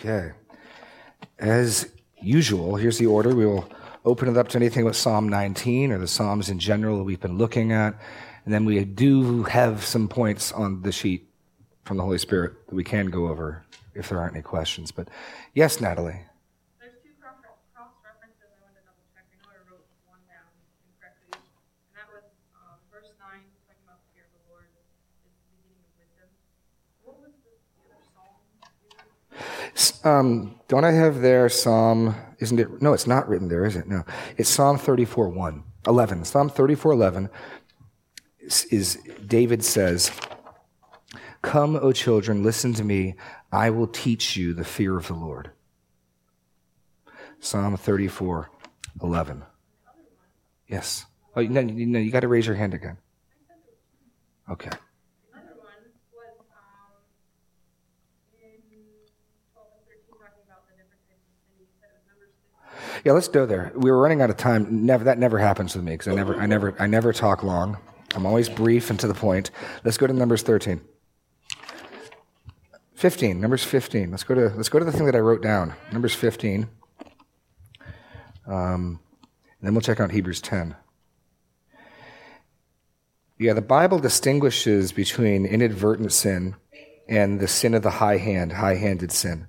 Okay. As usual, here's the order. We will open it up to anything with Psalm 19 or the Psalms in general that we've been looking at. And then we do have some points on the sheet from the Holy Spirit that we can go over if there aren't any questions. But yes, Natalie. There's two cross references I wanted to double check. I know I wrote one down incorrectly. And that was um, verse 9, talking about the fear of the Lord is the beginning of wisdom. What was the, the other psalm? Um, don't I have there Psalm, isn't it? No, it's not written there, is it? No. It's Psalm 34 1, 11. Psalm 34 11 is, is David says, Come, O children, listen to me. I will teach you the fear of the Lord. Psalm 34 11. Yes. Oh, no, no you got to raise your hand again. Okay. Another one was um, in 12 and 13, talking about the different types of sin. You said it was Numbers 15. Yeah, let's go there. We were running out of time. Never that never happens with me because I never I never I never talk long. I'm always brief and to the point. Let's go to Numbers 13. 15. Numbers 15. Let's go to let's go to the thing that I wrote down. Numbers 15. Um, then we'll check out Hebrews 10. Yeah, the Bible distinguishes between inadvertent sin and the sin of the high hand, high handed sin.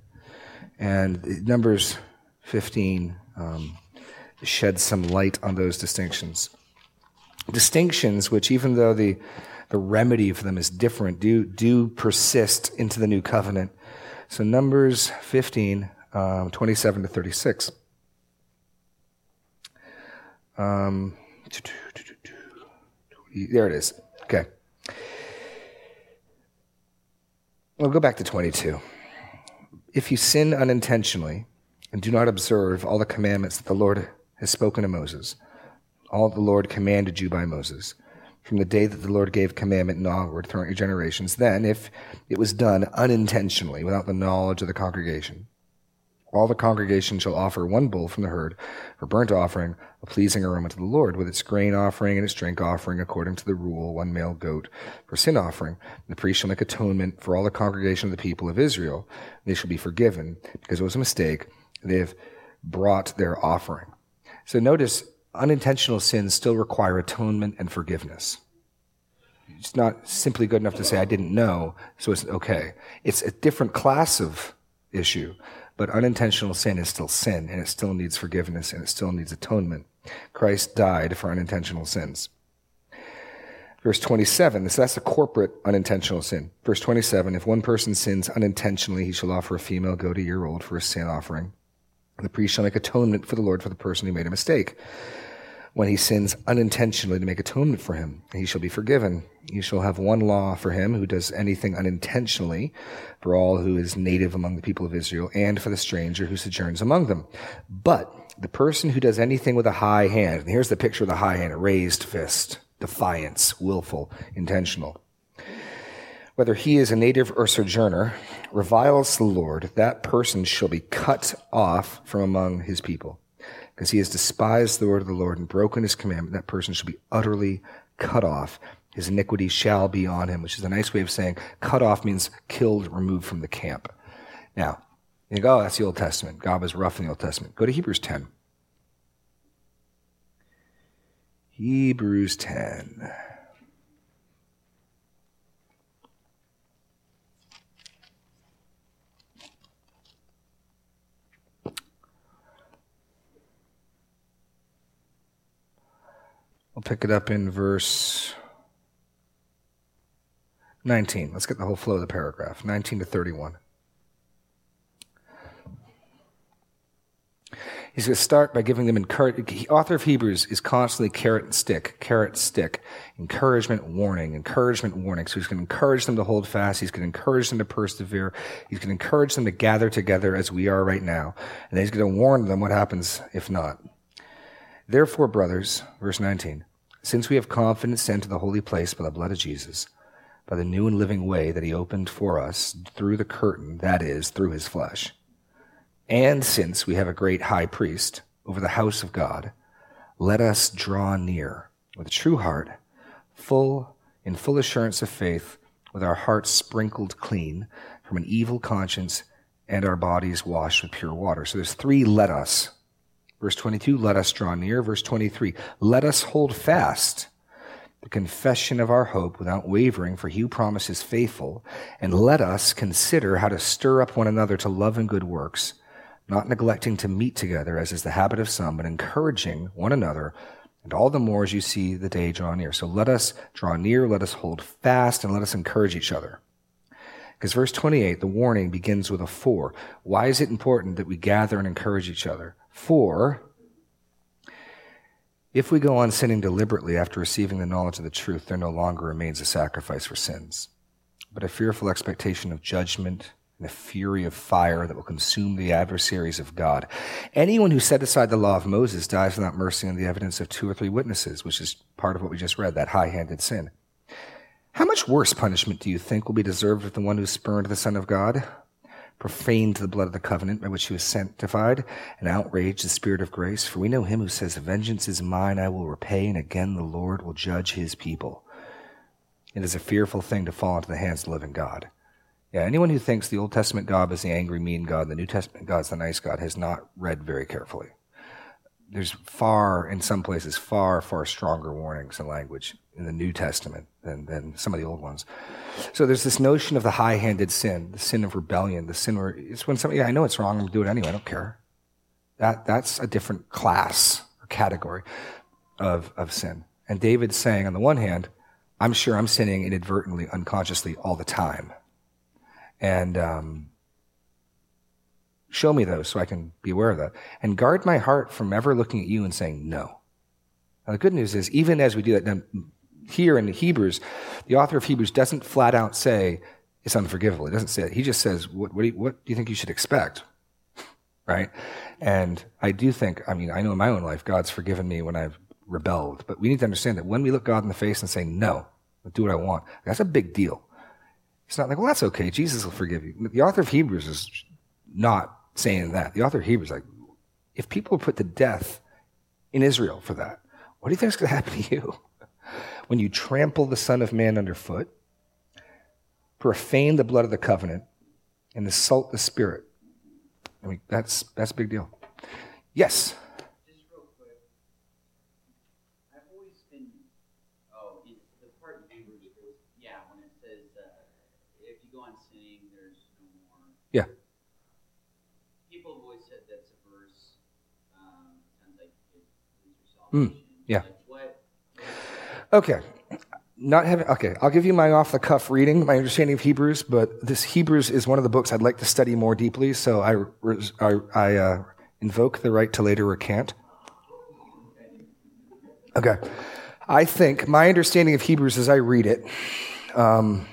And Numbers 15 um, sheds some light on those distinctions. Distinctions which, even though the, the remedy for them is different, do, do persist into the new covenant. So, Numbers 15, um, 27 to 36. Um, there it is. Okay. We'll go back to 22. If you sin unintentionally and do not observe all the commandments that the Lord has spoken to Moses, all the Lord commanded you by Moses, from the day that the Lord gave commandment and onward throughout your generations, then if it was done unintentionally without the knowledge of the congregation, all the congregation shall offer one bull from the herd for burnt offering, a pleasing aroma to the Lord, with its grain offering and its drink offering according to the rule, one male goat for sin offering. And the priest shall make atonement for all the congregation of the people of Israel. They shall be forgiven because it was a mistake. They have brought their offering. So notice unintentional sins still require atonement and forgiveness. It's not simply good enough to say, I didn't know, so it's okay. It's a different class of issue. But unintentional sin is still sin, and it still needs forgiveness, and it still needs atonement. Christ died for unintentional sins. Verse 27, so that's a corporate unintentional sin. Verse 27, if one person sins unintentionally, he shall offer a female goat a year old for a sin offering. The priest shall make atonement for the Lord for the person who made a mistake. When he sins unintentionally to make atonement for him, he shall be forgiven. You shall have one law for him who does anything unintentionally, for all who is native among the people of Israel, and for the stranger who sojourns among them. But the person who does anything with a high hand, and here's the picture of the high hand, a raised fist, defiance, willful, intentional. Whether he is a native or sojourner, reviles the Lord, that person shall be cut off from among his people because he has despised the word of the Lord and broken his commandment, that person shall be utterly cut off. His iniquity shall be on him, which is a nice way of saying cut off means killed, removed from the camp. Now, you go, oh, that's the Old Testament. God was rough in the Old Testament. Go to Hebrews 10. Hebrews 10. We'll pick it up in verse 19. Let's get the whole flow of the paragraph 19 to 31. He's going to start by giving them encouragement. The author of Hebrews is constantly carrot and stick, carrot, stick, encouragement, warning, encouragement, warning. So he's going to encourage them to hold fast. He's going to encourage them to persevere. He's going to encourage them to gather together as we are right now. And he's going to warn them what happens if not. Therefore, brothers, verse 19, since we have confidence sent to the holy place by the blood of Jesus, by the new and living way that he opened for us through the curtain, that is, through his flesh, and since we have a great high priest over the house of God, let us draw near with a true heart, full in full assurance of faith, with our hearts sprinkled clean from an evil conscience and our bodies washed with pure water. So there's three let us. Verse 22, let us draw near. Verse 23, let us hold fast the confession of our hope without wavering, for he who promises faithful. And let us consider how to stir up one another to love and good works, not neglecting to meet together, as is the habit of some, but encouraging one another, and all the more as you see the day draw near. So let us draw near, let us hold fast, and let us encourage each other. Because verse 28, the warning begins with a for. Why is it important that we gather and encourage each other? For if we go on sinning deliberately after receiving the knowledge of the truth, there no longer remains a sacrifice for sins, but a fearful expectation of judgment and a fury of fire that will consume the adversaries of God. Anyone who set aside the law of Moses dies without mercy on the evidence of two or three witnesses, which is part of what we just read, that high handed sin. How much worse punishment do you think will be deserved of the one who spurned the Son of God? Profaned the blood of the covenant by which he was sanctified, and outraged the Spirit of grace. For we know him who says, Vengeance is mine, I will repay, and again the Lord will judge his people. It is a fearful thing to fall into the hands of the living God. Yeah, anyone who thinks the Old Testament God is the angry, mean God, and the New Testament God is the nice God, has not read very carefully. There's far, in some places, far, far stronger warnings and language in the New Testament than, than some of the old ones. So there's this notion of the high handed sin, the sin of rebellion, the sin where it's when somebody, yeah, I know it's wrong, I'm to do it anyway, I don't care. That, that's a different class or category of, of sin. And David's saying, on the one hand, I'm sure I'm sinning inadvertently, unconsciously all the time. And um, show me those so I can be aware of that. And guard my heart from ever looking at you and saying no. Now, the good news is, even as we do that, here in Hebrews, the author of Hebrews doesn't flat out say it's unforgivable. He doesn't say it. He just says, what, what, do you, what do you think you should expect? right? And I do think, I mean, I know in my own life, God's forgiven me when I've rebelled. But we need to understand that when we look God in the face and say, no, I'll do what I want, that's a big deal. It's not like, well, that's okay. Jesus will forgive you. The author of Hebrews is not saying that. The author of Hebrews like, if people were put to death in Israel for that, what do you think is going to happen to you? when you trample the Son of Man underfoot, profane the blood of the covenant, and insult the Spirit. I mean, that's, that's a big deal. Yes? Just real quick. I've always been, oh, it's the part in Hebrews goes, yeah, when it says, uh, if you go on sinning, there's no more. Yeah. People have always said that's a verse, um, sounds like it lose your Mm, yeah. Okay. Not having, okay, I'll give you my off the cuff reading, my understanding of Hebrews, but this Hebrews is one of the books I'd like to study more deeply, so I, I, I uh, invoke the right to later recant. Okay. I think my understanding of Hebrews as I read it um,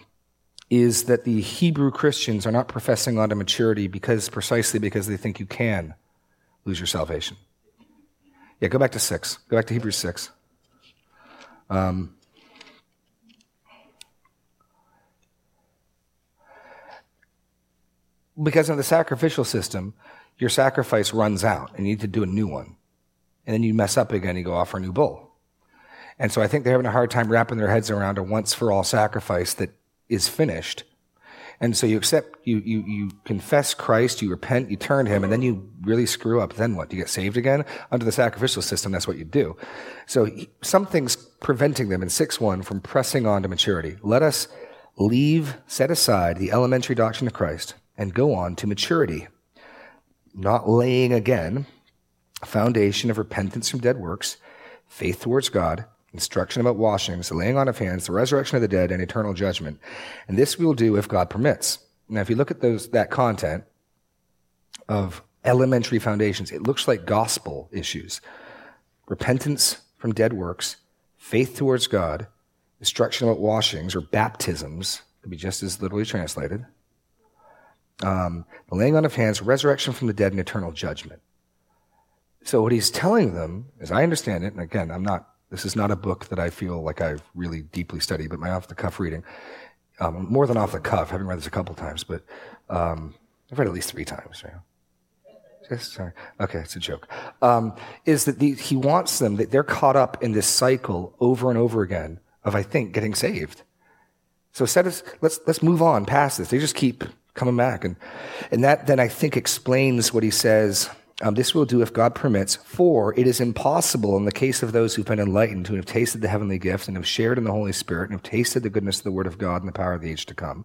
is that the Hebrew Christians are not professing onto maturity because precisely because they think you can lose your salvation. Yeah, go back to six. Go back to Hebrews six. Um, because of the sacrificial system, your sacrifice runs out and you need to do a new one. And then you mess up again, you go offer a new bull. And so I think they're having a hard time wrapping their heads around a once for all sacrifice that is finished. And so you accept, you, you, you confess Christ, you repent, you turn to Him, and then you really screw up. Then what? Do you get saved again? Under the sacrificial system, that's what you do. So he- something's preventing them in 6-1 from pressing on to maturity. Let us leave, set aside the elementary doctrine of Christ and go on to maturity. Not laying again a foundation of repentance from dead works, faith towards God, instruction about washings, the laying on of hands, the resurrection of the dead, and eternal judgment. And this we will do if God permits. Now, if you look at those, that content of elementary foundations, it looks like gospel issues. Repentance from dead works, faith towards God, instruction about washings or baptisms, could be just as literally translated. Um, the laying on of hands, resurrection from the dead, and eternal judgment. So what he's telling them, as I understand it, and again, I'm not, this is not a book that I feel like I've really deeply studied, but my off the cuff reading, um, more than off the cuff, having read this a couple times, but um, I've read at least three times. Know. Just, sorry. Okay, it's a joke. Um, is that the, he wants them that they're caught up in this cycle over and over again of I think getting saved. So let's let's move on past this. They just keep coming back. And, and that then I think explains what he says. Um, this will do if God permits, for it is impossible in the case of those who've been enlightened, who have tasted the heavenly gift and have shared in the Holy Spirit and have tasted the goodness of the Word of God and the power of the age to come,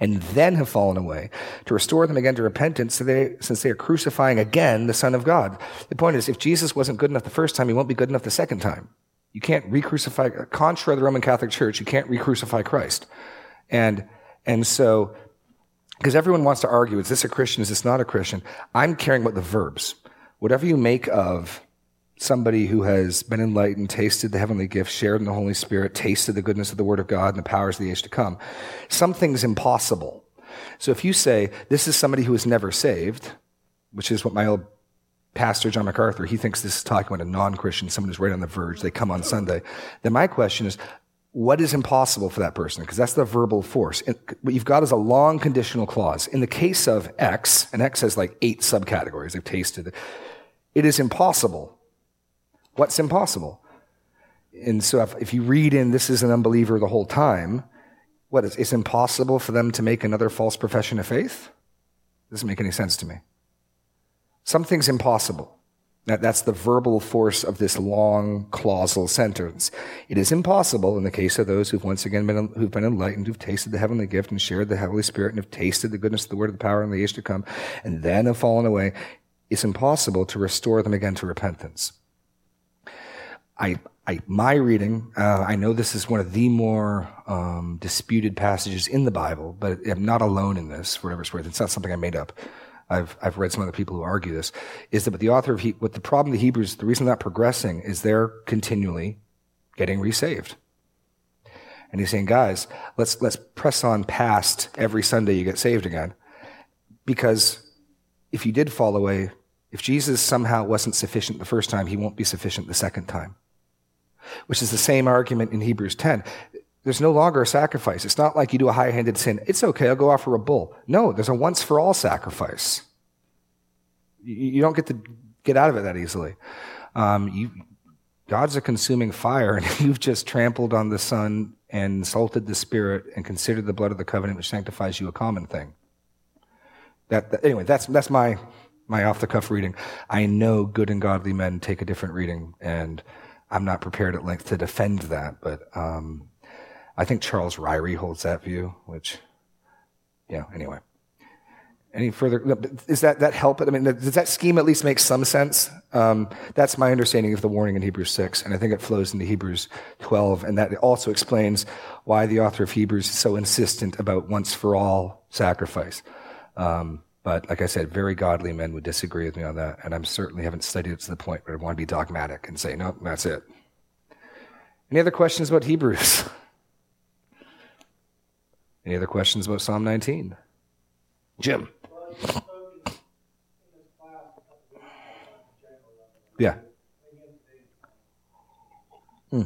and then have fallen away, to restore them again to repentance, so they, since they are crucifying again the Son of God. The point is, if Jesus wasn't good enough the first time, he won't be good enough the second time. You can't re-crucify, contrary to the Roman Catholic Church, you can't re-crucify Christ. And, and so because everyone wants to argue, is this a Christian? Is this not a Christian? I'm caring about the verbs. Whatever you make of somebody who has been enlightened, tasted the heavenly gift, shared in the Holy Spirit, tasted the goodness of the Word of God and the powers of the age to come, something's impossible. So if you say, this is somebody who is never saved, which is what my old pastor, John MacArthur, he thinks this is talking about a non-Christian, someone who's right on the verge, they come on Sunday, then my question is, what is impossible for that person? Because that's the verbal force. what you've got is a long conditional clause. In the case of X, and X has like eight subcategories, they've tasted it, it is impossible. What's impossible? And so if, if you read in this is an unbeliever the whole time, what is it's impossible for them to make another false profession of faith? Doesn't make any sense to me. Something's impossible. That, that's the verbal force of this long clausal sentence. It is impossible in the case of those who've once again been, who've been enlightened, who've tasted the heavenly gift and shared the Holy Spirit and have tasted the goodness of the word of the power and the age to come and then have fallen away. It's impossible to restore them again to repentance. I, I, my reading, uh, I know this is one of the more um, disputed passages in the Bible, but I'm not alone in this, for whatever it's worth. It's not something I made up. I've, I've read some other people who argue this, is that with the author of, he, with the problem the Hebrews, the reason they're not progressing is they're continually getting resaved. And he's saying, guys, let's, let's press on past every Sunday you get saved again. Because if you did fall away, if Jesus somehow wasn't sufficient the first time, he won't be sufficient the second time. Which is the same argument in Hebrews 10. There's no longer a sacrifice. It's not like you do a high handed sin. It's okay, I'll go offer a bull. No, there's a once for all sacrifice. You don't get to get out of it that easily. Um, you, God's a consuming fire, and you've just trampled on the Son and insulted the Spirit and considered the blood of the covenant which sanctifies you a common thing. That, that anyway, that's that's my my off the cuff reading. I know good and godly men take a different reading, and I'm not prepared at length to defend that, but um, I think Charles Ryrie holds that view, which, yeah, anyway. Any further, is that, that help? I mean, does that scheme at least make some sense? Um, that's my understanding of the warning in Hebrews 6, and I think it flows into Hebrews 12, and that also explains why the author of Hebrews is so insistent about once for all sacrifice. Um, but like I said, very godly men would disagree with me on that, and I certainly haven't studied it to the point where I want to be dogmatic and say, no, that's it. Any other questions about Hebrews? Any other questions about Psalm 19? Jim. Yeah. Hmm.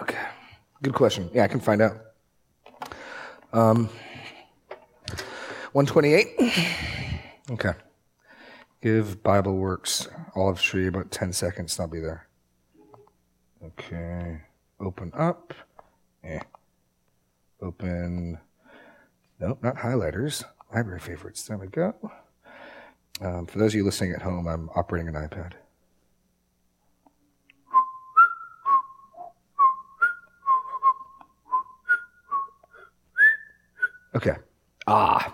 Okay. Good question. Yeah, I can find out. Um, 128. Okay. Give Bible Works Olive Tree about 10 seconds, and I'll be there. Okay. Open up. Eh. Open. Nope, not highlighters. Library favorites. There we go. Um, for those of you listening at home, I'm operating an iPad. Okay. Ah.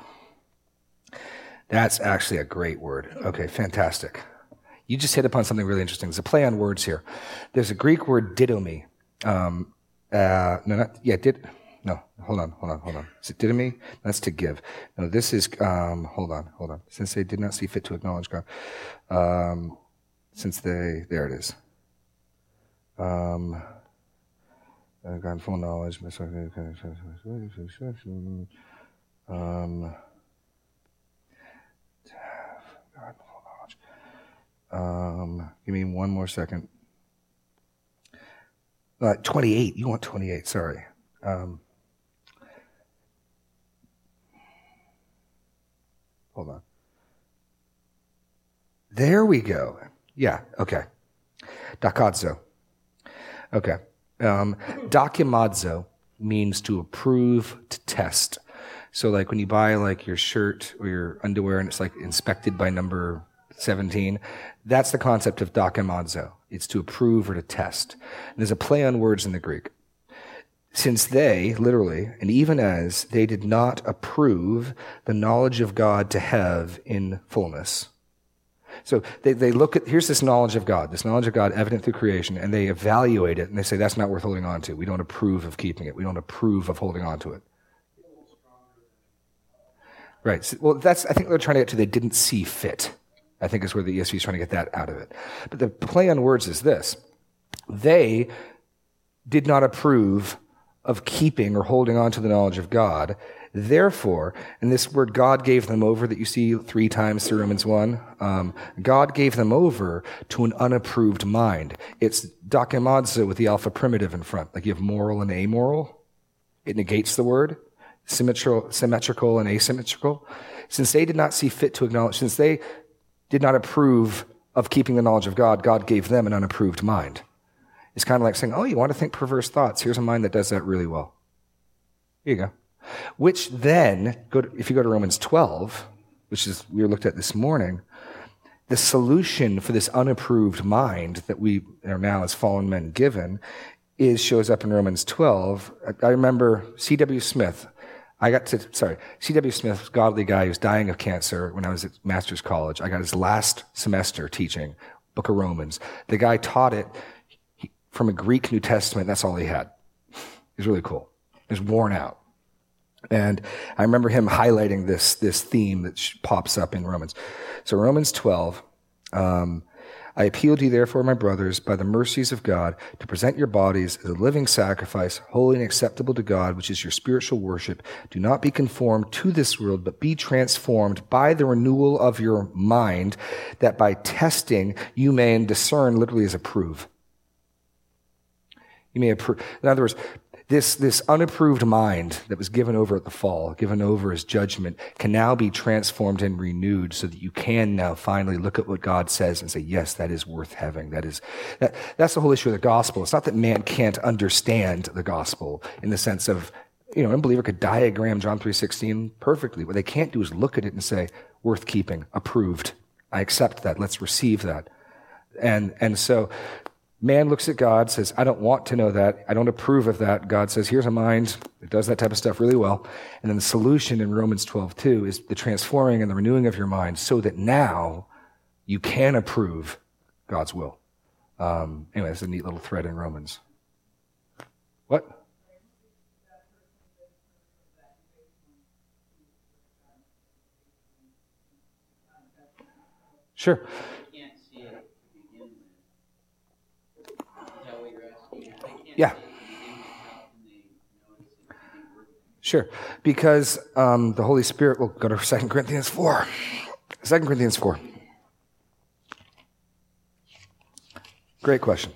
That's actually a great word. Okay, fantastic. You just hit upon something really interesting. There's a play on words here. There's a Greek word didomi. Um, uh, no, not, yeah, did, no, hold on, hold on, hold on. Is it didomi? That's to give. No, this is, um, hold on, hold on. Since they did not see fit to acknowledge God. Um, since they, there it is. Um, God, full knowledge. Um, Um, give me one more second. Uh, 28. You want 28. Sorry. Um, hold on. There we go. Yeah, okay. Dakadzo. Okay. Um, dokimadzo means to approve, to test. So like when you buy like your shirt or your underwear and it's like inspected by number 17, that's the concept of dokimadzo. It's to approve or to test. And there's a play on words in the Greek. Since they, literally, and even as they did not approve the knowledge of God to have in fullness. So they, they look at, here's this knowledge of God, this knowledge of God evident through creation, and they evaluate it and they say, that's not worth holding on to. We don't approve of keeping it. We don't approve of holding on to it. Right. Well, that's, I think they're trying to get to they didn't see fit. I think is where the ESV is trying to get that out of it. But the play on words is this. They did not approve of keeping or holding on to the knowledge of God. Therefore, and this word God gave them over that you see three times through Romans 1, um, God gave them over to an unapproved mind. It's dokimadzo with the alpha primitive in front. Like you have moral and amoral. It negates the word. Symmetrical, symmetrical and asymmetrical. Since they did not see fit to acknowledge, since they did not approve of keeping the knowledge of God, God gave them an unapproved mind. It's kind of like saying, oh, you want to think perverse thoughts? Here's a mind that does that really well. Here you go. Which then, if you go to Romans 12, which is we looked at this morning, the solution for this unapproved mind that we are now as fallen men given is shows up in Romans 12. I remember C.W. Smith, I got to, sorry, C.W. Smith, godly guy who was dying of cancer when I was at master's college. I got his last semester teaching Book of Romans. The guy taught it from a Greek New Testament. That's all he had. It was really cool. It was worn out. And I remember him highlighting this, this theme that pops up in Romans. So Romans 12, um, I appeal to you, therefore, my brothers, by the mercies of God, to present your bodies as a living sacrifice, holy and acceptable to God, which is your spiritual worship. Do not be conformed to this world, but be transformed by the renewal of your mind, that by testing you may discern, literally as approve. You may approve. In other words, this, this unapproved mind that was given over at the fall, given over as judgment, can now be transformed and renewed so that you can now finally look at what God says and say, yes, that is worth having. That is, that, that's the whole issue of the gospel. It's not that man can't understand the gospel in the sense of, you know, an unbeliever could diagram John 3.16 perfectly. What they can't do is look at it and say, worth keeping, approved. I accept that. Let's receive that. And, and so Man looks at God, says, I don't want to know that. I don't approve of that. God says, here's a mind that does that type of stuff really well. And then the solution in Romans 12, 2 is the transforming and the renewing of your mind so that now you can approve God's will. Um, anyway, that's a neat little thread in Romans. What? Sure. Yeah. Sure. Because um, the Holy Spirit will go to 2 Corinthians 4. 2 Corinthians 4. Great question.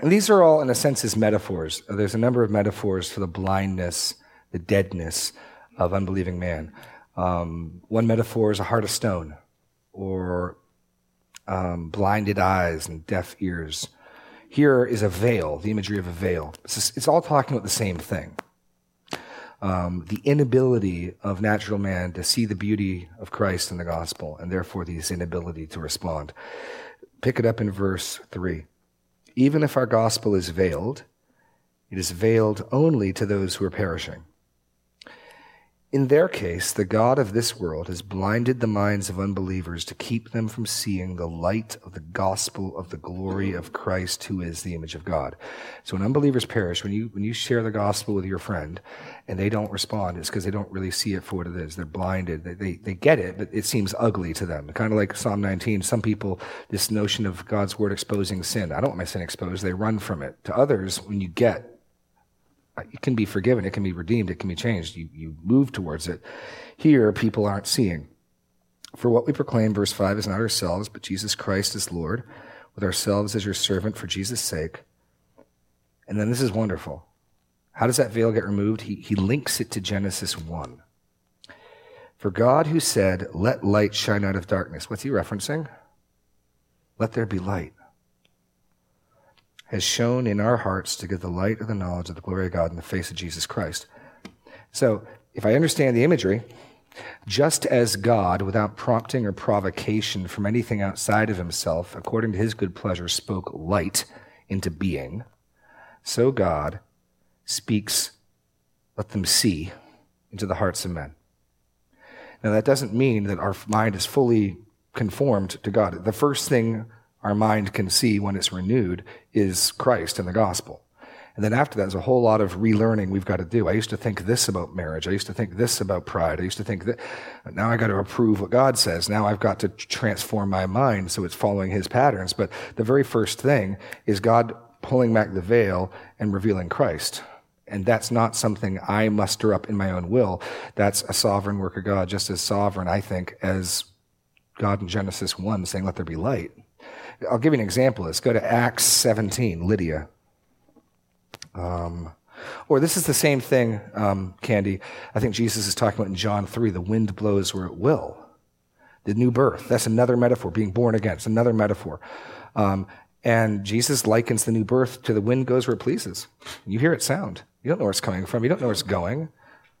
And these are all, in a sense, as metaphors. There's a number of metaphors for the blindness, the deadness of unbelieving man. Um, one metaphor is a heart of stone, or um, blinded eyes and deaf ears. Here is a veil, the imagery of a veil. It's, just, it's all talking about the same thing. Um, the inability of natural man to see the beauty of Christ in the gospel, and therefore this inability to respond. Pick it up in verse 3. Even if our gospel is veiled, it is veiled only to those who are perishing. In their case, the God of this world has blinded the minds of unbelievers to keep them from seeing the light of the gospel of the glory of Christ, who is the image of God. So when unbelievers perish, when you, when you share the gospel with your friend and they don't respond, it's because they don't really see it for what it is. They're blinded. They, they, they get it, but it seems ugly to them. Kind of like Psalm 19. Some people, this notion of God's word exposing sin. I don't want my sin exposed. They run from it. To others, when you get it can be forgiven, it can be redeemed, it can be changed. You, you move towards it. Here, people aren't seeing. For what we proclaim, verse 5, is not ourselves, but Jesus Christ is Lord, with ourselves as your servant for Jesus' sake. And then this is wonderful. How does that veil get removed? He, he links it to Genesis 1. For God who said, Let light shine out of darkness, what's he referencing? Let there be light. Has shone in our hearts to give the light of the knowledge of the glory of God in the face of Jesus Christ. So, if I understand the imagery, just as God, without prompting or provocation from anything outside of himself, according to his good pleasure, spoke light into being, so God speaks, let them see, into the hearts of men. Now, that doesn't mean that our mind is fully conformed to God. The first thing our mind can see when it's renewed is Christ and the gospel. And then after that, there's a whole lot of relearning we've got to do. I used to think this about marriage. I used to think this about pride. I used to think that now I got to approve what God says. Now I've got to transform my mind so it's following his patterns. But the very first thing is God pulling back the veil and revealing Christ. And that's not something I muster up in my own will. That's a sovereign work of God, just as sovereign, I think, as God in Genesis 1 saying, let there be light. I'll give you an example. Let's go to Acts 17, Lydia. Um, or this is the same thing, um, Candy. I think Jesus is talking about in John 3 the wind blows where it will. The new birth. That's another metaphor. Being born again. It's another metaphor. Um, and Jesus likens the new birth to the wind goes where it pleases. You hear it sound. You don't know where it's coming from. You don't know where it's going.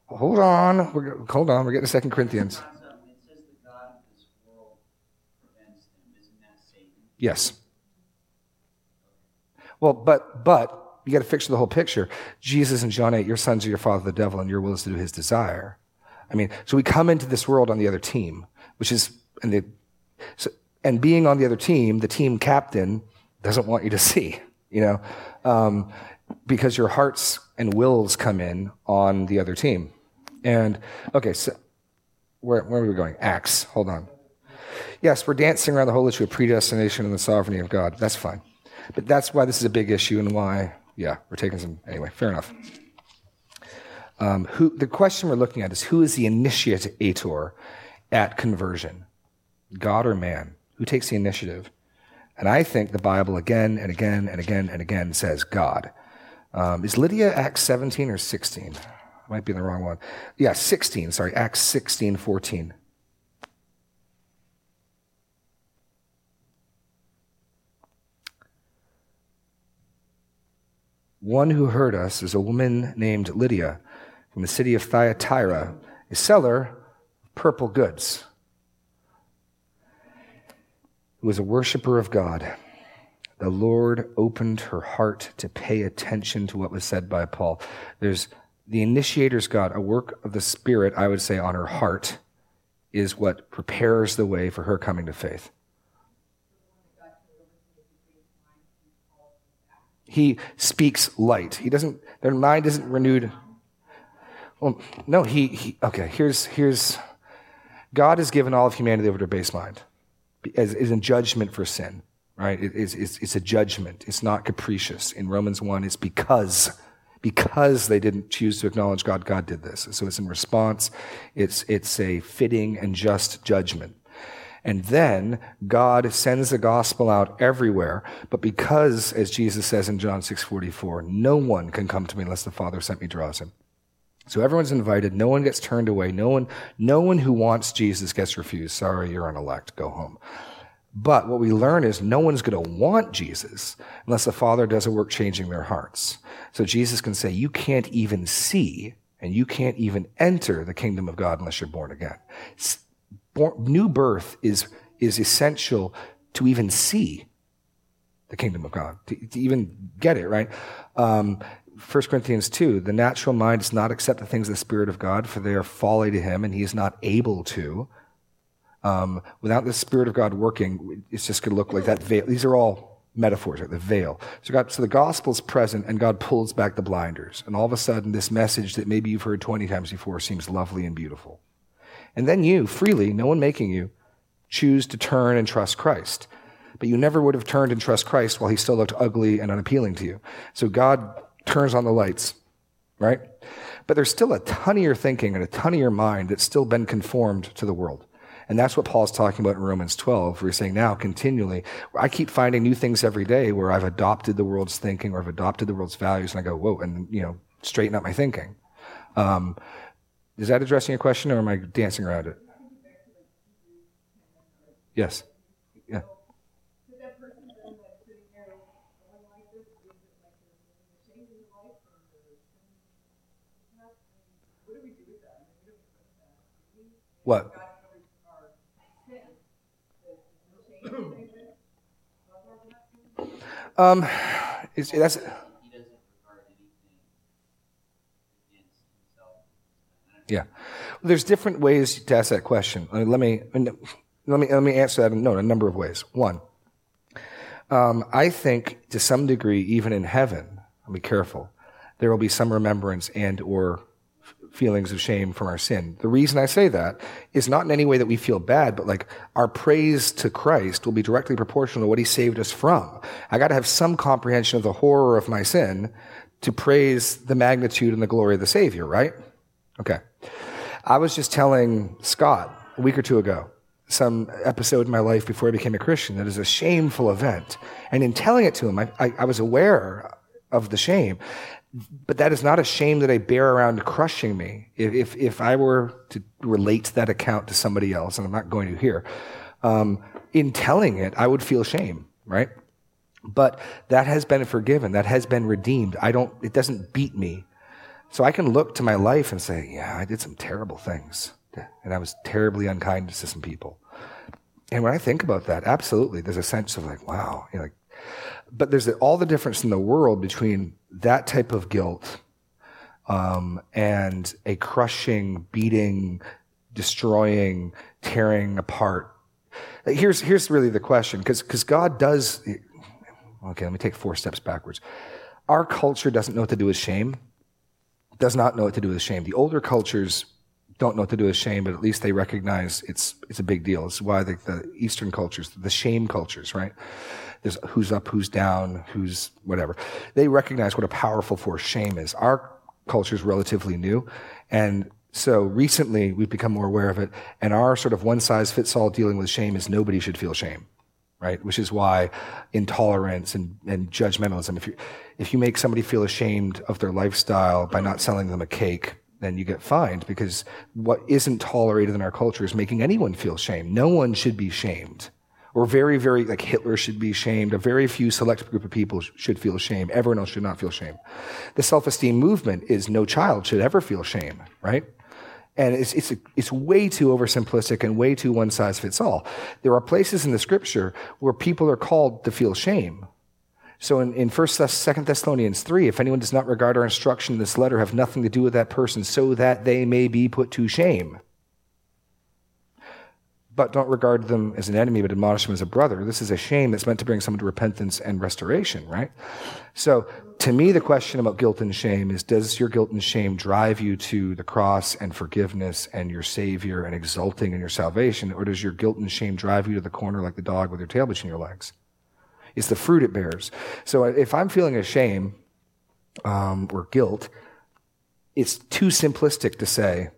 Hold on. We're, hold on. We're getting to 2 Corinthians. It says the God of this world prevents them. Isn't that Satan? Yes. Well, but, but, you got to picture the whole picture. Jesus in John 8, your sons are your father, the devil, and your will is to do his desire. I mean, so we come into this world on the other team, which is, and the, so, and being on the other team, the team captain doesn't want you to see, you know, um, because your hearts and wills come in on the other team. And, okay, so where, where are we going? Acts. Hold on. Yes, we're dancing around the whole issue of predestination and the sovereignty of God. That's fine. But that's why this is a big issue and why, yeah, we're taking some, anyway, fair enough. Um, who, the question we're looking at is who is the initiator at conversion? God or man? Who takes the initiative? And I think the Bible again and again and again and again says God. Um, is Lydia Acts 17 or 16? Might be the wrong one. Yeah, 16, sorry, Acts 16, 14. One who heard us is a woman named Lydia from the city of Thyatira, a seller of purple goods, who was a worshiper of God. The Lord opened her heart to pay attention to what was said by Paul. There's the initiator's God, a work of the Spirit, I would say, on her heart, is what prepares the way for her coming to faith. He speaks light. He doesn't, their mind isn't renewed. Well, no, he, he okay, here's, here's, God has given all of humanity over to base mind as, as in judgment for sin, right? It, it's, it's, it's a judgment. It's not capricious. In Romans 1, it's because because they didn't choose to acknowledge God, God did this. So it's in response. It's, it's a fitting and just judgment. And then God sends the gospel out everywhere. But because, as Jesus says in John 6:44, no one can come to me unless the Father sent me draws him. So everyone's invited. No one gets turned away. No one, no one who wants Jesus gets refused. Sorry, you're unelect. Go home. But what we learn is no one's going to want Jesus unless the Father does a work changing their hearts. So Jesus can say, you can't even see and you can't even enter the kingdom of God unless you're born again. New birth is, is essential to even see the kingdom of God, to, to even get it, right? Um, 1 Corinthians 2, the natural mind does not accept the things of the Spirit of God, for they are folly to him, and he is not able to. Um, without the Spirit of God working, it's just going to look like that veil. These are all metaphors, right? The veil. So, God, so the gospel's present, and God pulls back the blinders. And all of a sudden, this message that maybe you've heard 20 times before seems lovely and beautiful. And then you, freely, no one making you, choose to turn and trust Christ. But you never would have turned and trust Christ while he still looked ugly and unappealing to you. So God turns on the lights, right? But there's still a ton of your thinking and a ton of your mind that's still been conformed to the world. And that's what Paul's talking about in Romans 12, where he's saying now continually, I keep finding new things every day where I've adopted the world's thinking or I've adopted the world's values and I go, whoa, and, you know, straighten up my thinking. Um, Is that addressing your question or am I dancing around it? Yes. Yeah. What? Um, it's, that's He doesn't regard anything against himself. Yeah. There's different ways to ask that question. Uh, Let me let me let me answer that in no, a number of ways. One, um, I think to some degree, even in heaven, I'll be careful. There will be some remembrance and or feelings of shame from our sin. The reason I say that is not in any way that we feel bad, but like our praise to Christ will be directly proportional to what he saved us from. I got to have some comprehension of the horror of my sin to praise the magnitude and the glory of the Savior, right? Okay. I was just telling Scott a week or two ago some episode in my life before I became a Christian that is a shameful event. And in telling it to him, I, I, I was aware of the shame. But that is not a shame that I bear around crushing me. If, if, if I were to relate that account to somebody else, and I'm not going to here, um, in telling it, I would feel shame, right? But that has been forgiven. That has been redeemed. I don't, it doesn't beat me. So I can look to my life and say, yeah, I did some terrible things. And I was terribly unkind to some people. And when I think about that, absolutely, there's a sense of like, wow, you know, like, but there's all the difference in the world between that type of guilt um, and a crushing, beating, destroying, tearing apart. Here's here's really the question, because God does. Okay, let me take four steps backwards. Our culture doesn't know what to do with shame. Does not know what to do with shame. The older cultures don't know what to do with shame, but at least they recognize it's it's a big deal. It's why the, the Eastern cultures, the shame cultures, right? There's who's up, who's down, who's whatever. They recognize what a powerful force shame is. Our culture is relatively new, and so recently we've become more aware of it. And our sort of one size fits all dealing with shame is nobody should feel shame, right? Which is why intolerance and, and judgmentalism. If you if you make somebody feel ashamed of their lifestyle by not selling them a cake, then you get fined because what isn't tolerated in our culture is making anyone feel shame. No one should be shamed. Or very, very, like Hitler should be shamed. A very few select group of people sh- should feel shame. Everyone else should not feel shame. The self-esteem movement is no child should ever feel shame, right? And it's, it's, it's way too oversimplistic and way too one size fits all. There are places in the scripture where people are called to feel shame. So in, in 1st, 2nd Thessalonians 3, if anyone does not regard our instruction in this letter, have nothing to do with that person, so that they may be put to shame. But don't regard them as an enemy, but admonish them as a brother. This is a shame that's meant to bring someone to repentance and restoration, right? So to me, the question about guilt and shame is, does your guilt and shame drive you to the cross and forgiveness and your savior and exulting in your salvation? Or does your guilt and shame drive you to the corner like the dog with your tail between your legs? It's the fruit it bears. So if I'm feeling a shame um, or guilt, it's too simplistic to say,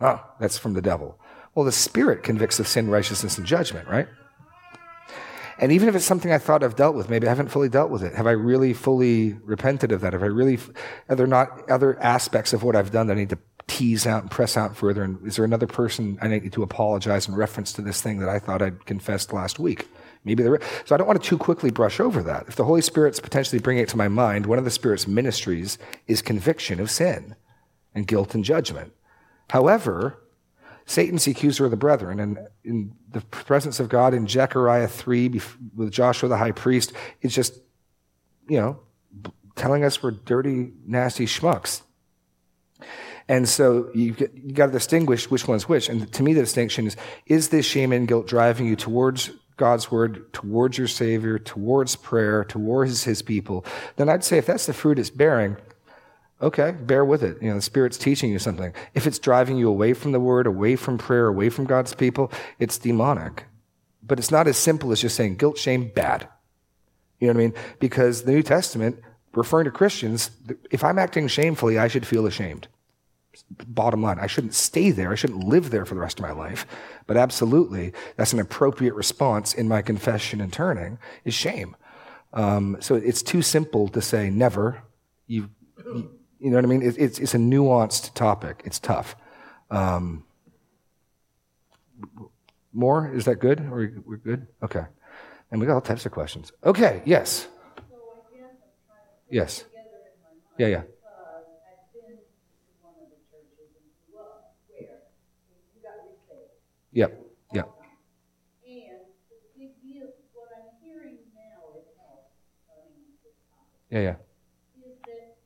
oh, that's from the devil. Well, the Spirit convicts of sin, righteousness, and judgment, right? And even if it's something I thought I've dealt with, maybe I haven't fully dealt with it. Have I really fully repented of that? Have I really, are there not other aspects of what I've done that I need to tease out and press out further? And is there another person I need to apologize in reference to this thing that I thought I'd confessed last week? Maybe there. So I don't want to too quickly brush over that. If the Holy Spirit's potentially bringing it to my mind, one of the Spirit's ministries is conviction of sin and guilt and judgment. However, Satan's accuser of the brethren, and in the presence of God in Zechariah 3 with Joshua the high priest, it's just, you know, telling us we're dirty, nasty schmucks. And so you you got to distinguish which one's which. And to me, the distinction is: is this shame and guilt driving you towards God's word, towards your Savior, towards prayer, towards His people? Then I'd say if that's the fruit it's bearing, okay, bear with it. You know, the Spirit's teaching you something. If it's driving you away from the Word, away from prayer, away from God's people, it's demonic. But it's not as simple as just saying guilt, shame, bad. You know what I mean? Because the New Testament, referring to Christians, if I'm acting shamefully, I should feel ashamed. Bottom line, I shouldn't stay there. I shouldn't live there for the rest of my life. But absolutely, that's an appropriate response in my confession and turning is shame. Um, so it's too simple to say never. You, you know what I mean? It, it's, it's a nuanced topic. It's tough. Um, more? Is that good? Are we, we're good? Okay. And we got all types of questions. Okay, yes. Yes. Yeah, yeah. Yep. Yep. And the big deal, what I'm hearing now, it helps, I mean, this topic, Yeah, yeah. is that,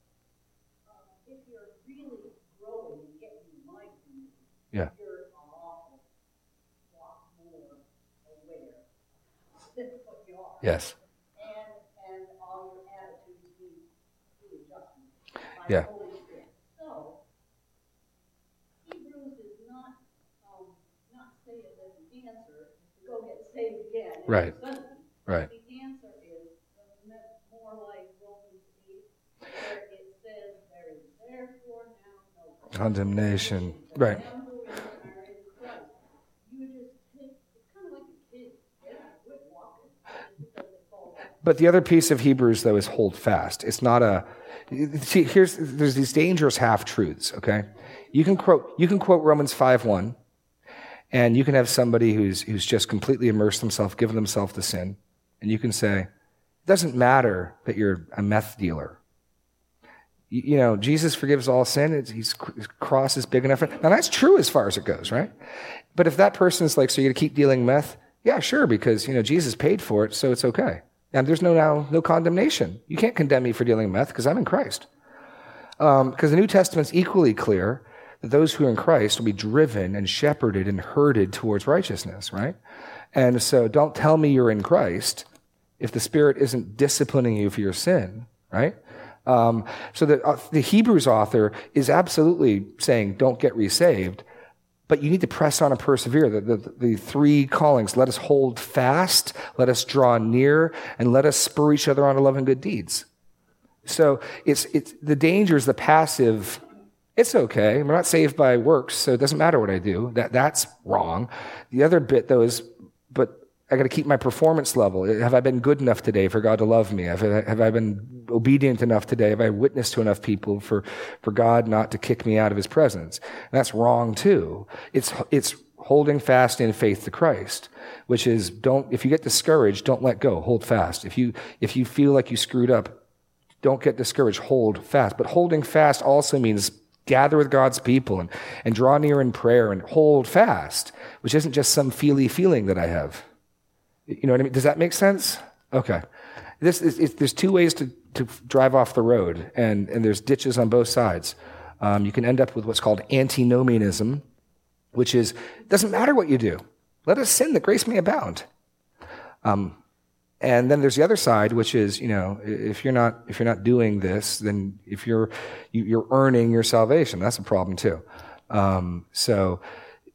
um, if you're really growing and getting my view, Yeah. you're an awful lot more aware than what you are. Yes. And, and all your attitudes be, be Yeah. the Holy Spirit. So, Hebrews is not, um, not saying that the answer, to go get saved again. Right. Right. The answer is more like Romans eight, where it says, there is therefore now no Condemnation. Right. Them who are in Christ. You just take, it's kind of like a kid, get up, quit walking, just because they fall down. But the other piece of Hebrews, though, is hold fast. It's not a. See, here's there's these dangerous half truths. Okay, you can quote you can quote Romans five one, and you can have somebody who's who's just completely immersed themselves, given themselves to sin, and you can say, it doesn't matter that you're a meth dealer. You, you know, Jesus forgives all sin. It's, his cross is big enough. Now that's true as far as it goes, right? But if that person's like, so you're gonna keep dealing meth? Yeah, sure, because you know Jesus paid for it, so it's okay. And there's no now no condemnation. You can't condemn me for dealing meth because I'm in Christ. Because the New Testament's equally clear that those who are in Christ will be driven and shepherded and herded towards righteousness, right? And so don't tell me you're in Christ if the Spirit isn't disciplining you for your sin, right? Um, so the, uh, the Hebrews author is absolutely saying don't get resaved, but you need to press on and persevere. The, the, the three callings let us hold fast, let us draw near, and let us spur each other on to love and good deeds. So it's, it's the danger is the passive. It's okay. We're not saved by works, so it doesn't matter what I do. That that's wrong. The other bit though is, but I got to keep my performance level. Have I been good enough today for God to love me? Have I, have I been obedient enough today? Have I witnessed to enough people for, for God not to kick me out of his presence? And that's wrong too. It's, it's holding fast in faith to Christ, which is don't, if you get discouraged, don't let go. Hold fast. If you, if you feel like you screwed up, don't get discouraged. Hold fast. But holding fast also means gather with God's people and, and draw near in prayer and hold fast, which isn't just some feely feeling that I have. You know what I mean? Does that make sense? Okay. This is, there's two ways to, to drive off the road, and, and there's ditches on both sides. Um, you can end up with what's called antinomianism, which is, doesn't matter what you do. Let us sin that grace may abound. Um, and then there's the other side, which is, you know, if you're not, if you're not doing this, then if you're, you, you're earning your salvation, that's a problem too. Um, so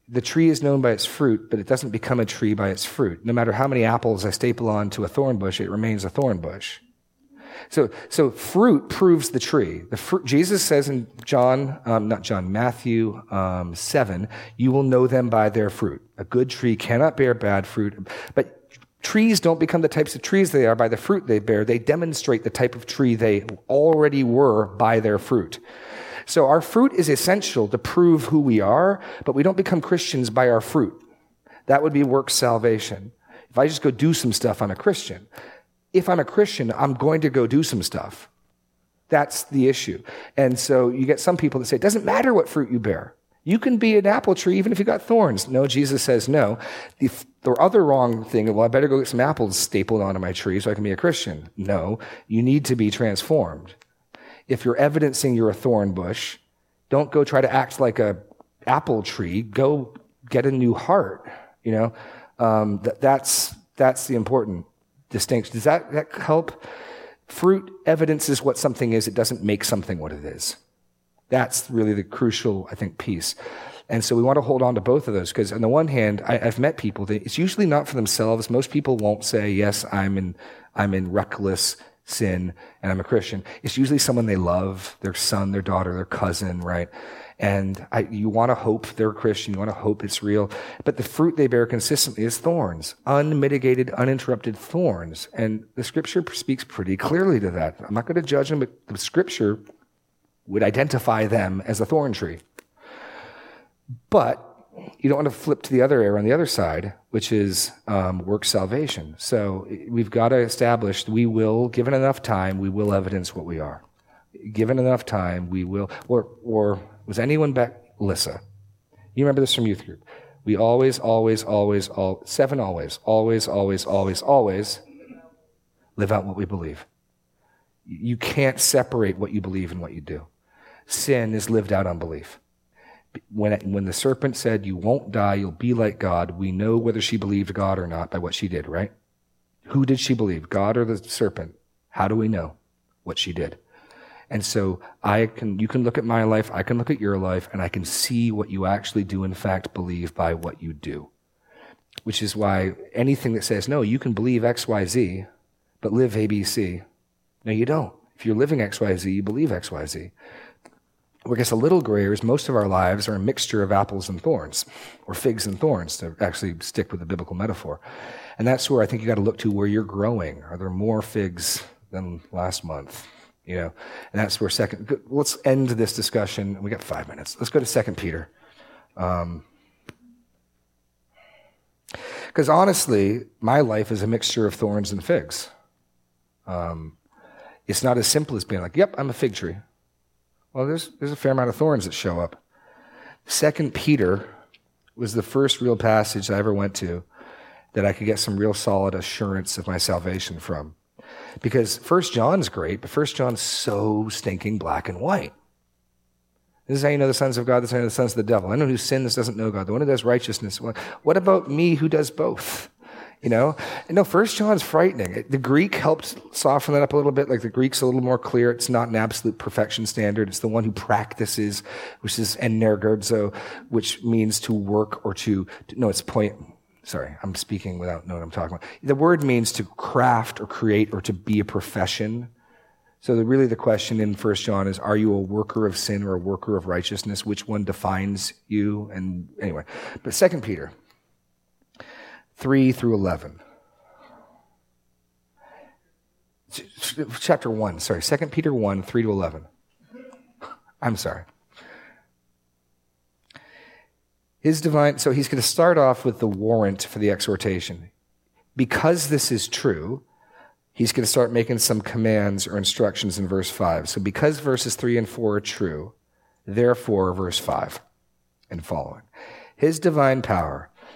the tree is known by its fruit, but it doesn't become a tree by its fruit. No matter how many apples I staple onto a thorn bush, it remains a thorn bush. So, so fruit proves the tree. The Jesus says in John, um, not John, Matthew um, 7, you will know them by their fruit. A good tree cannot bear bad fruit, but trees don't become the types of trees they are by the fruit they bear. They demonstrate the type of tree they already were by their fruit. So our fruit is essential to prove who we are, but we don't become Christians by our fruit. That would be work salvation. If I just go do some stuff, I'm a Christian. If I'm a Christian, I'm going to go do some stuff. That's the issue. And so you get some people that say, it doesn't matter what fruit you bear. You can be an apple tree even if you got thorns. No, Jesus says no. The, the other wrong thing, well, I better go get some apples stapled onto my tree so I can be a Christian. No, you need to be transformed. If you're evidencing you're a thorn bush, don't go try to act like a apple tree. Go get a new heart. You know, um, that, that's that's the important distinction. Does that, that help? Fruit evidences what something is. It doesn't make something what it is. That's really the crucial, I think, piece. And so we want to hold on to both of those because, on the one hand, I, have met people that it's usually not for themselves. Most people won't say, "Yes, I'm in, I'm in reckless sin and I'm a Christian." It's usually someone they love, their son, their daughter, their cousin, right? And I, you want to hope they're a Christian. You want to hope it's real. But the fruit they bear consistently is thorns, unmitigated, uninterrupted thorns. And the scripture speaks pretty clearly to that. I'm not going to judge them, but the scripture would identify them as a thorn tree. But you don't want to flip to the other error on the other side, which is um, work salvation. So we've got to establish we will, given enough time, we will evidence what we are. Given enough time, we will. Or, or was anyone back? Lissa, you remember this from youth group? We always, always, always, all seven always, always, always, always, always live out what we believe. You can't separate what you believe and what you do. Sin is lived out on belief. When, it, when the serpent said, You won't die, you'll be like God, we know whether she believed God or not by what she did, right? Who did she believe, God or the serpent? How do we know what she did? And so I can, you can look at my life, I can look at your life, and I can see what you actually do, in fact, believe by what you do. Which is why anything that says, no, you can believe X, Y, Z, but live ABC. No, you don't. If you're living X, Y, Z, you believe X, Y, Z. What gets a little grayer is most of our lives are a mixture of apples and thorns, or figs and thorns, to actually stick with the biblical metaphor. And that's where I think you got to look to where you're growing. Are there more figs than last month? You know, and that's where second. Let's end this discussion. We got five minutes. Let's go to Second Peter. Um, because honestly, my life is a mixture of thorns and figs. Um, it's not as simple as being like, "Yep, I'm a fig tree." Well, there's there's a fair amount of thorns that show up. Second Peter was the first real passage I ever went to that I could get some real solid assurance of my salvation from. Because First John's great, but First John's so stinking black and white. This is how you know the sons of God, this is how you know the sons of the devil. I know who sins doesn't know God. The one who does righteousness. What about me who does both? You know? No, First John's frightening. The Greek helps soften that up a little bit. Like the Greek's a little more clear. It's not an absolute perfection standard. It's the one who practices, which is energerzo, which means to work or to, no, it's point, sorry, I'm speaking without knowing what I'm talking about. The word means to craft or create or to be a profession. So the, really the question in First John is, are you a worker of sin or a worker of righteousness? Which one defines you? And anyway, but Second Peter 3 through 11. Chapter 1, sorry, Second Peter 1, 3 to 11. I'm sorry. His divine, so he's going to start off with the warrant for the exhortation. Because this is true, he's going to start making some commands or instructions in verse 5. So because verses 3 and 4 are true, therefore, verse 5 and following. His divine power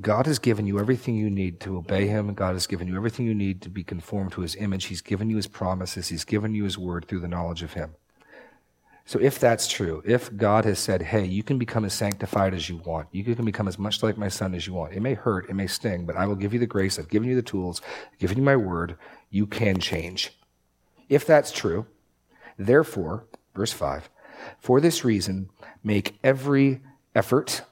God has given you everything you need to obey him. God has given you everything you need to be conformed to his image. He's given you his promises. He's given you his word through the knowledge of him. So if that's true, if God has said, hey, you can become as sanctified as you want, you can become as much like my son as you want, it may hurt, it may sting, but I will give you the grace, I've given you the tools, I've given you my word, you can change. If that's true, therefore, verse 5, for this reason, make every effort,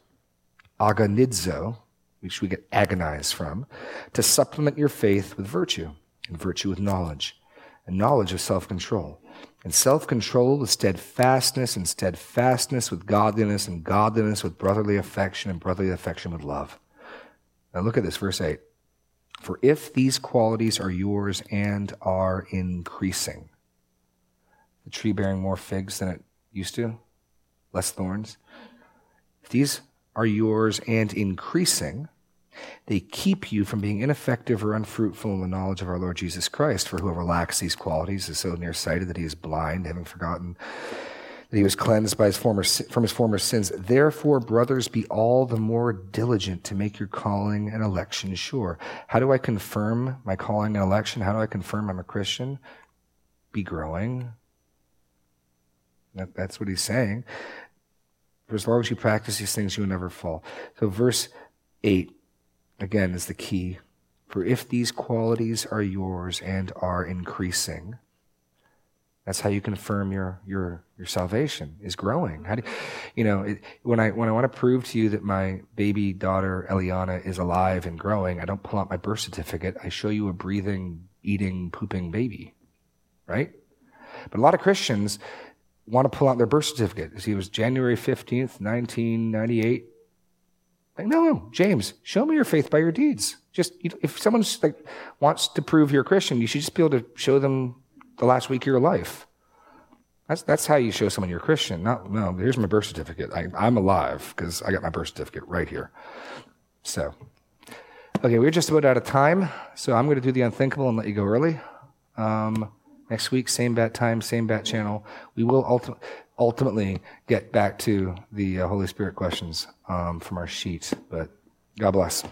agonizo, which we get agonize from, to supplement your faith with virtue, and virtue with knowledge, and knowledge of self control and self control with steadfastness, and steadfastness with godliness, and godliness with brotherly affection, and brotherly affection with love. Now look at this, verse 8. For if these qualities are yours and are increasing, the tree bearing more figs than it used to, less thorns, if these are yours and increasing, they keep you from being ineffective or unfruitful in the knowledge of our Lord Jesus Christ. For whoever lacks these qualities is so nearsighted that he is blind, having forgotten that he was cleansed by his former, from his former sins. Therefore, brothers, be all the more diligent to make your calling and election sure. How do I confirm my calling and election? How do I confirm I'm a Christian? Be growing. That, that's what he's saying. For as long as you practice these things, you will never fall. So, verse 8 again, is the key. For if these qualities are yours and are increasing, that's how you confirm your your your salvation is growing. How do you, know it, when I when I want to prove to you that my baby daughter Eliana is alive and growing, I don't pull out my birth certificate. I show you a breathing, eating, pooping baby. right? But a lot of Christians want to pull out their birth certificate. See, it was January 15th, 1998. Like, no, James, show me your faith by your deeds. Just if someone's like wants to prove you're a Christian, you should just be able to show them the last week of your life. That's that's how you show someone you're a Christian. Not no. Here's my birth certificate. I, I'm alive because I got my birth certificate right here. So, okay, we're just about out of time. So I'm going to do the unthinkable and let you go early. Um, next week, same bat time, same bat channel. We will ulti- ultimately get back to the uh, Holy Spirit questions um, from our sheet. But God bless.